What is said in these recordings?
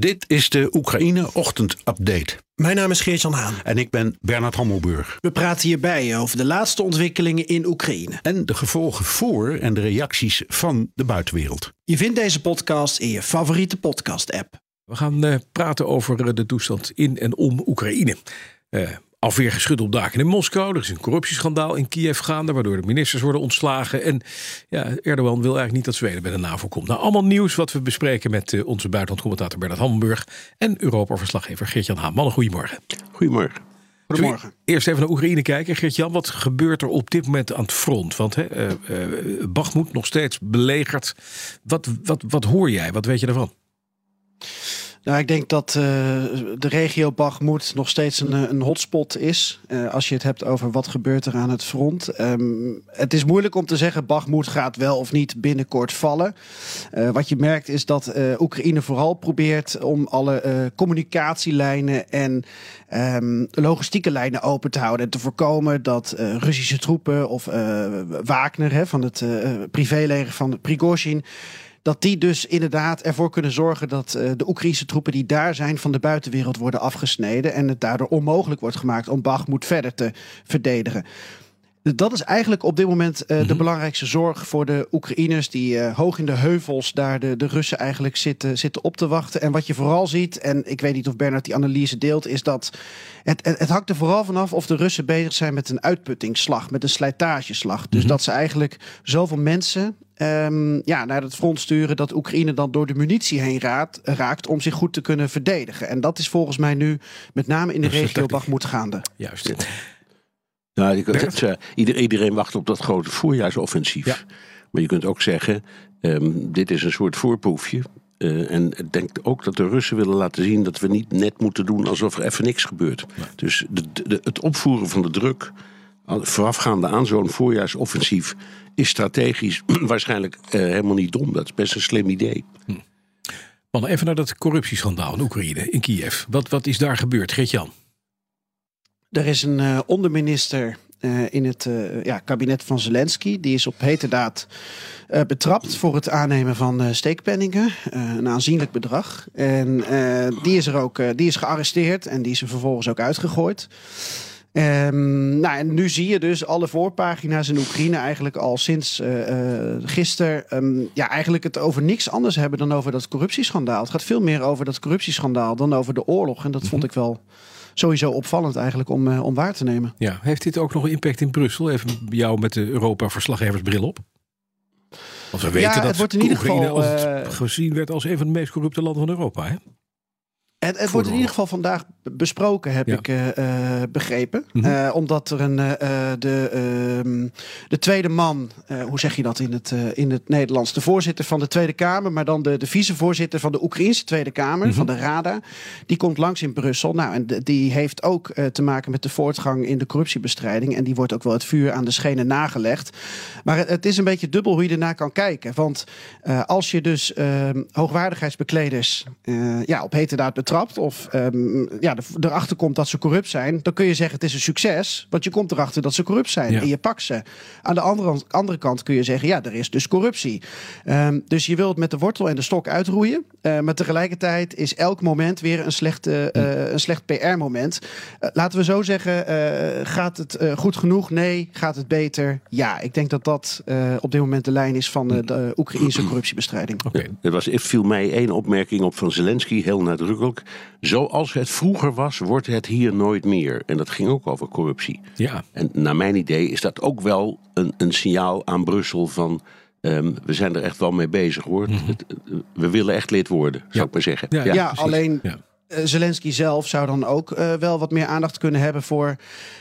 Dit is de Oekraïne Ochtend Update. Mijn naam is Geert-Jan Haan. En ik ben Bernard Hammelburg. We praten hierbij over de laatste ontwikkelingen in Oekraïne. En de gevolgen voor en de reacties van de buitenwereld. Je vindt deze podcast in je favoriete podcast-app. We gaan uh, praten over uh, de toestand in en om Oekraïne. Uh, afweergeschud op daken in Moskou. Er is een corruptieschandaal in Kiev gaande, waardoor de ministers worden ontslagen. En ja, Erdogan wil eigenlijk niet dat Zweden bij de NAVO komt. Nou, allemaal nieuws wat we bespreken met uh, onze buitenlandcommentator Bernard Hamburg en Europa-verslaggever Geert-Jan Haan. Mannen, goedemorgen. Goedemorgen. Goedemorgen. Eerst even naar Oekraïne kijken. Geert-Jan, wat gebeurt er op dit moment aan het front? Want hè, uh, uh, Bagmoed nog steeds belegerd. Wat, wat, wat hoor jij? Wat weet je daarvan? Nou, ik denk dat uh, de regio Bagmoed nog steeds een, een hotspot is. Uh, als je het hebt over wat gebeurt er aan het front. Um, het is moeilijk om te zeggen, Bagmoed gaat wel of niet binnenkort vallen. Wat je merkt is dat Oekraïne vooral probeert om alle communicatielijnen en um, logistieke lijnen open te houden. En te voorkomen dat Russische troepen of Wagner hè, van het privéleger van Prigozhin dat die dus inderdaad ervoor kunnen zorgen dat uh, de Oekraïnse troepen die daar zijn van de buitenwereld worden afgesneden. En het daardoor onmogelijk wordt gemaakt om Bakhmut verder te verdedigen. Dat is eigenlijk op dit moment uh, mm-hmm. de belangrijkste zorg voor de Oekraïners die uh, hoog in de heuvels daar de, de Russen eigenlijk zitten, zitten op te wachten. En wat je vooral ziet, en ik weet niet of Bernard die analyse deelt, is dat het, het, het hangt er vooral vanaf of de Russen bezig zijn met een uitputtingsslag, met een slijtageslag. Dus mm-hmm. dat ze eigenlijk zoveel mensen um, ja, naar het front sturen dat Oekraïne dan door de munitie heen raakt, raakt om zich goed te kunnen verdedigen. En dat is volgens mij nu met name in de regio Bakhmut gaande. Juist. Nou, je kunt het, uh, iedereen, iedereen wacht op dat grote voorjaarsoffensief. Ja. Maar je kunt ook zeggen, um, dit is een soort voorproefje. Uh, en ik denk ook dat de Russen willen laten zien dat we niet net moeten doen alsof er even niks gebeurt. Ja. Dus de, de, het opvoeren van de druk voorafgaande aan zo'n voorjaarsoffensief is strategisch waarschijnlijk uh, helemaal niet dom. Dat is best een slim idee. Hm. Man, even naar dat corruptieschandaal in Oekraïne, in Kiev. Wat, wat is daar gebeurd, Geert-Jan? Er is een uh, onderminister uh, in het uh, ja, kabinet van Zelensky. Die is op heterdaad uh, betrapt voor het aannemen van steekpenningen. een aanzienlijk bedrag. En die is er ook die is gearresteerd en die is er vervolgens ook uitgegooid. Um, nou, en nu zie je dus alle voorpagina's in Oekraïne eigenlijk al sinds uh, uh, gisteren um, ja, eigenlijk het over niks anders hebben dan over dat corruptieschandaal. Het gaat veel meer over dat corruptieschandaal dan over de oorlog. En dat vond ik wel sowieso opvallend eigenlijk om, uh, om waar te nemen. Ja, heeft dit ook nog impact in Brussel? Even jou met de Europa-verslaggeversbril op. Want we weten ja, dat wordt in ieder geval, gezien werd als een van de meest corrupte landen van Europa. Hè? Het, het wordt in ieder geval vandaag besproken, heb ja. ik uh, begrepen. Mm -hmm. uh, omdat er een, de, ehm, de tweede man, hoe zeg je dat in het, in het Nederlands? De voorzitter van de Tweede Kamer, maar dan de, de vicevoorzitter van de Oekraïnse Tweede Kamer, mm -hmm. van de Rada. Die komt langs in Brussel. Nou, en de, die heeft ook te maken met de voortgang in de corruptiebestrijding. En die wordt ook wel het vuur aan de schenen nagelegd. Maar het, het is een beetje dubbel hoe je ernaar kan kijken. Want als je dus ehm, hoogwaardigheidsbekleders ja, op heterdaad betrapt of um, ja, erachter komt dat ze corrupt zijn, dan kun je zeggen het is een succes, want je komt erachter dat ze corrupt zijn ja. en je pakt ze. Aan de andere, andere kant kun je zeggen ja, er is dus corruptie. Um, dus je wilt met de wortel en de stok uitroeien, uh, maar tegelijkertijd is elk moment weer een, slechte, uh, een slecht PR-moment. Uh, laten we zo zeggen, gaat het goed genoeg? Nee. Gaat het beter? Ja. Ik denk dat dat op dit moment de lijn is van de Oekraïnse corruptiebestrijding. Okay. Er was, viel mij één opmerking op van Zelensky, heel nadrukkelijk. Zoals het vroeger was, wordt het hier nooit meer. En dat ging ook over corruptie. Ja. En naar mijn idee is dat ook wel een, een signaal aan Brussel van... Um, we zijn er echt wel mee bezig hoor. Mm -hmm. We willen echt lid worden, zou ja. ik maar zeggen. Ja, ja, ja alleen... uh, Zelensky zelf zou dan ook uh, wel wat meer aandacht kunnen hebben voor,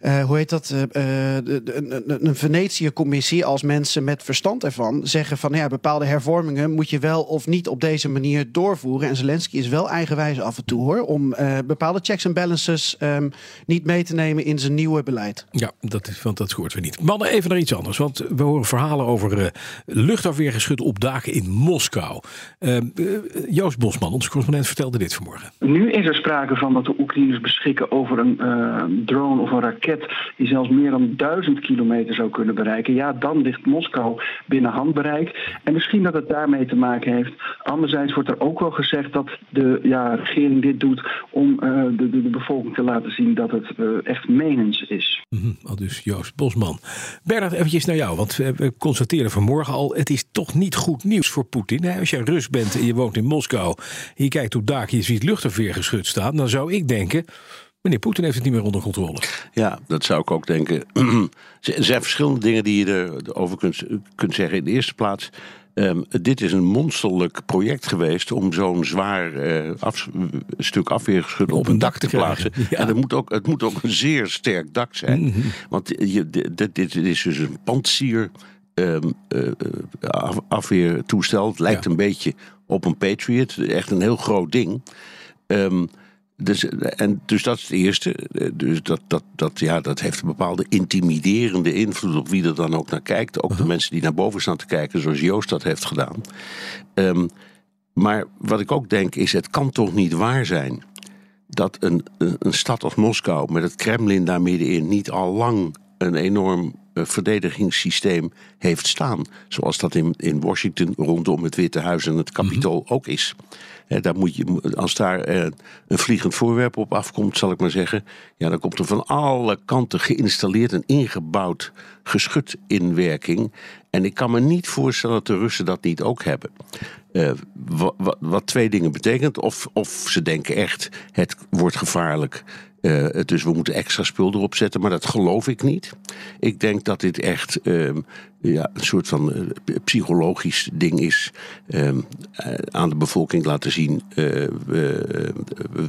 uh, hoe heet dat, een Venetië-commissie. Als mensen met verstand ervan zeggen van ja, bepaalde hervormingen moet je wel of niet op deze manier doorvoeren. En Zelensky is wel eigenwijs af en toe hoor, om bepaalde checks en balances um, niet mee te nemen in zijn nieuwe beleid. Ja, dat is, want dat hoort we niet. Mannen, even naar iets anders. Want we horen verhalen over luchtafweergeschut op daken in Moskou. Joost Bosman, onze correspondent, vertelde dit vanmorgen. Nu is er sprake van dat de Oekraïners beschikken over een uh, drone of een raket die zelfs meer dan duizend kilometer zou kunnen bereiken. Ja, dan ligt Moskou binnen handbereik. En misschien dat het daarmee te maken heeft. Anderzijds wordt er ook wel gezegd dat de ja, regering dit doet om uh, de, de, de, bevolking te laten zien dat het uh, echt menens is. Mm al dus Joost Bosman. Bernard, eventjes naar jou, want we constateren vanmorgen al, het is toch niet goed nieuws voor Poetin. Als je Rus bent en je woont in Moskou, je kijkt op daken, je ziet geschud staan, dan zou ik denken. Meneer Poetin heeft het niet meer onder controle. Ja, dat zou ik ook denken. er zijn verschillende dingen die je erover kunt, kunt zeggen. In de eerste plaats, um, dit is een monsterlijk project geweest om zo'n zwaar uh, af, stuk afweergeschut op, op een dak, dak te plaatsen. Ja. En het moet, ook, het moet ook een zeer sterk dak zijn. Mm -hmm. Want je, dit, dit is dus een pantsier. Um, uh, af, afweertoestel. Het lijkt ja. een beetje op een Patriot. Echt een heel groot ding. Um, dus, en, dus dat is het eerste. Dus dat, dat, dat, ja, dat heeft een bepaalde intimiderende invloed op wie er dan ook naar kijkt. Ook uh -huh. de mensen die naar boven staan te kijken, zoals Joost dat heeft gedaan. Um, maar wat ik ook denk is, het kan toch niet waar zijn dat een, een, een stad als Moskou met het Kremlin daar middenin niet al lang een enorm uh, verdedigingssysteem heeft staan. Zoals dat in, in Washington rondom het Witte Huis en het Capitool mm -hmm. ook is. Daar moet je, als daar uh, een vliegend voorwerp op afkomt, zal ik maar zeggen. Ja, dan komt er van alle kanten geïnstalleerd en ingebouwd geschut in werking. En ik kan me niet voorstellen dat de Russen dat niet ook hebben. Uh, wat, wat, wat, twee dingen betekent. Of, of ze denken echt, het wordt gevaarlijk. Uh, dus we moeten extra spul erop zetten, maar dat geloof ik niet. Ik denk dat dit echt uh, ja, een soort van uh, psychologisch ding is. aan de bevolking laten zien: we,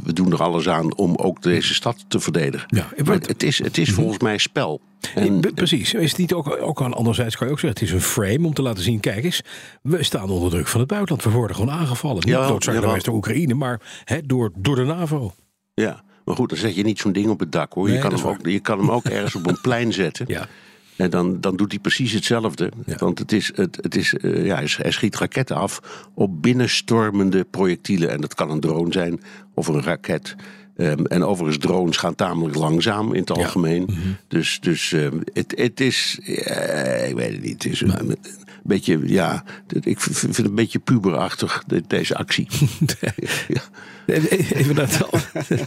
we, doen er alles aan om ook deze stad te verdedigen. Ja, maar het is, het is volgens mij spel. En, Precies. Is het niet ook, ook aan anderzijds kan je ook zeggen: het is een frame om te laten zien: kijk eens, we staan onder druk van het buitenland. We worden gewoon aangevallen. Niet ja, noodzakelijkerwijs door Oekraïne, maar he, door, door de NAVO. Ja. Maar goed, dan zet je niet zo'n ding op het dak hoor. Je, kan, hem ook, je kan hem ook ergens op een plein zetten. Ja. En dan, dan doet hij precies hetzelfde. Ja. Want het is, het, het is, uh, ja, hij schiet raketten af op binnenstormende projectielen. En dat kan een drone zijn of een raket. Um, en overigens, drones gaan tamelijk langzaam in het algemeen. Ja. Mm -hmm. Dus, dus um, het, het is, uh, ik weet het niet. Het is een beetje, ja, ik vind het een beetje puberachtig, deze actie. ja. Even naar, het,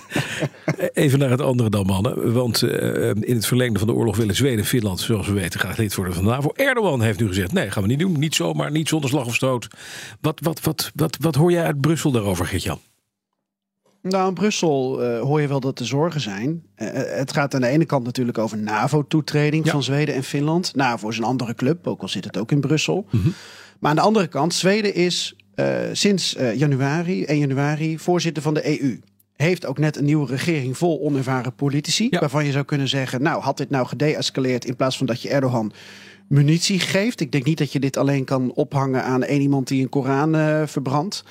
even naar het andere dan, mannen. Want uh, in het verlengde van de oorlog willen Zweden en Finland, zoals we weten, graag lid worden van de NAVO. Erdogan heeft nu gezegd: nee, gaan we niet doen. Niet zomaar, niet zonder slag of stoot. Wat, wat, wat, wat, wat hoor jij uit Brussel daarover, Gert-Jan? Nou, in Brussel uh, hoor je wel dat er zorgen zijn. Uh, het gaat aan de ene kant natuurlijk over NAVO-toetreding ja. van Zweden en Finland. NAVO is een andere club, ook al zit het ook in Brussel. Mm -hmm. Maar aan de andere kant, Zweden is uh, sinds januari, 1 januari, voorzitter van de EU. Heeft ook net een nieuwe regering vol onervaren politici. Ja. Waarvan je zou kunnen zeggen, nou, had dit nou gedeescaleerd in plaats van dat je Erdogan munitie geeft. Ik denk niet dat je dit alleen kan ophangen aan één iemand die een Koran uh, verbrandt.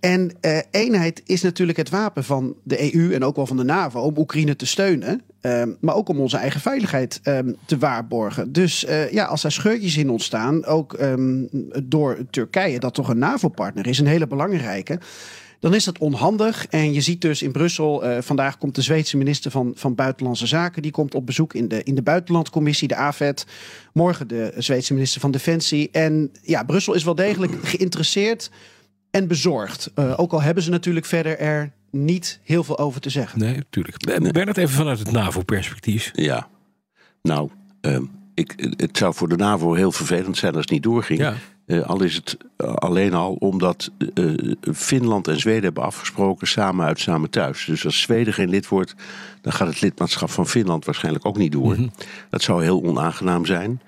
En uh, eenheid is natuurlijk het wapen van de EU en ook wel van de NAVO om Oekraïne te steunen. Um, maar ook om onze eigen veiligheid um, te waarborgen. Dus uh, ja, als er scheurtjes in ontstaan, ook um, door Turkije, dat toch een NAVO-partner is, een hele belangrijke dan is dat onhandig. En je ziet dus in Brussel, uh, vandaag komt de Zweedse minister van, van Buitenlandse Zaken, die komt op bezoek in de, in de Buitenlandcommissie, de AVET. Morgen de Zweedse minister van Defensie. En ja, Brussel is wel degelijk geïnteresseerd en bezorgd. Uh, ook al hebben ze natuurlijk verder er niet heel veel over te zeggen. Nee, natuurlijk. Nee. Bernard, even vanuit het NAVO-perspectief. Ja, nou, um, ik, het zou voor de NAVO heel vervelend zijn als het niet doorging. Ja. Uh, al is het uh, alleen al omdat uh, Finland en Zweden hebben afgesproken samen uit, samen thuis. Dus als Zweden geen lid wordt, dan gaat het lidmaatschap van Finland waarschijnlijk ook niet door. Mm-hmm. Dat zou heel onaangenaam zijn.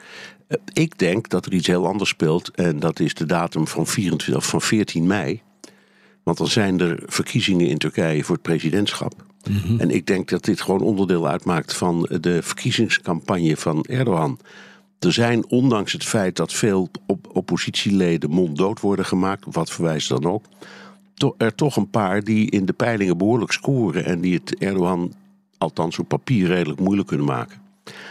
ik denk dat er iets heel anders speelt en dat is de datum van, 24, van 14 mei. Want dan zijn er verkiezingen in Turkije voor het presidentschap. Mhm. En ik denk dat dit gewoon onderdeel uitmaakt van de verkiezingscampagne van Erdogan. Er zijn, ondanks het feit dat veel op oppositieleden monddood worden gemaakt, wat verwijst dan ook, to- er toch een paar die in de peilingen behoorlijk scoren en die het Erdogan, althans op papier, redelijk moeilijk kunnen maken.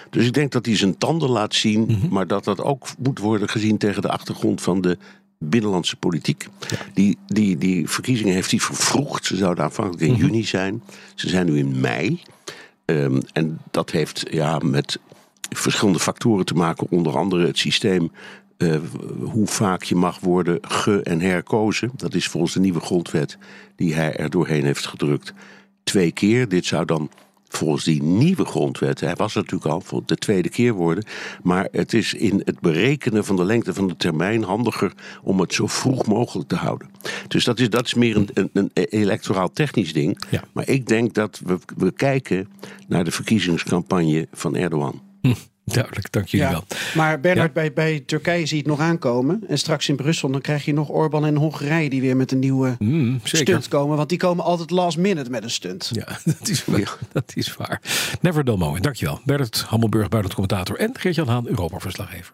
Dus ik denk dat hij zijn tanden laat zien, maar dat dat ook moet worden gezien tegen de achtergrond van de binnenlandse politiek. Die, die, die verkiezingen heeft hij vervroegd. Ze zouden aanvankelijk in juni zijn. Ze zijn nu in mei. Ehm, en dat heeft ja, met verschillende factoren te maken. Onder andere het systeem. eh, hoe vaak je mag worden ge- en herkozen. Dat is volgens de nieuwe grondwet die hij er doorheen heeft gedrukt. Twee keer. Dit zou dan volgens die nieuwe grondwet, hij was er natuurlijk al voor de tweede keer worden, maar het is in het berekenen van de lengte van de termijn handiger om het zo vroeg mogelijk te houden. Dus dat is, dat is meer een, een, een electoraal technisch ding. Ja. Maar ik denk dat we, we kijken naar de verkiezingscampagne van Erdogan. Duidelijk, dank jullie wel. Maar Bernard, Ja. bij, bij Turkije zie je het nog aankomen. En straks in Brussel, dan krijg je nog Orbán en Hongarije die weer met een nieuwe Mm, stunt komen. Want die komen altijd last minute met een stunt. Ja, dat is, waar. dat is waar. Never dull moment. Dankjewel. Bert Hammelburg, buitenlandcommentator. En Geert-Jan Haan, Europa-verslaggever.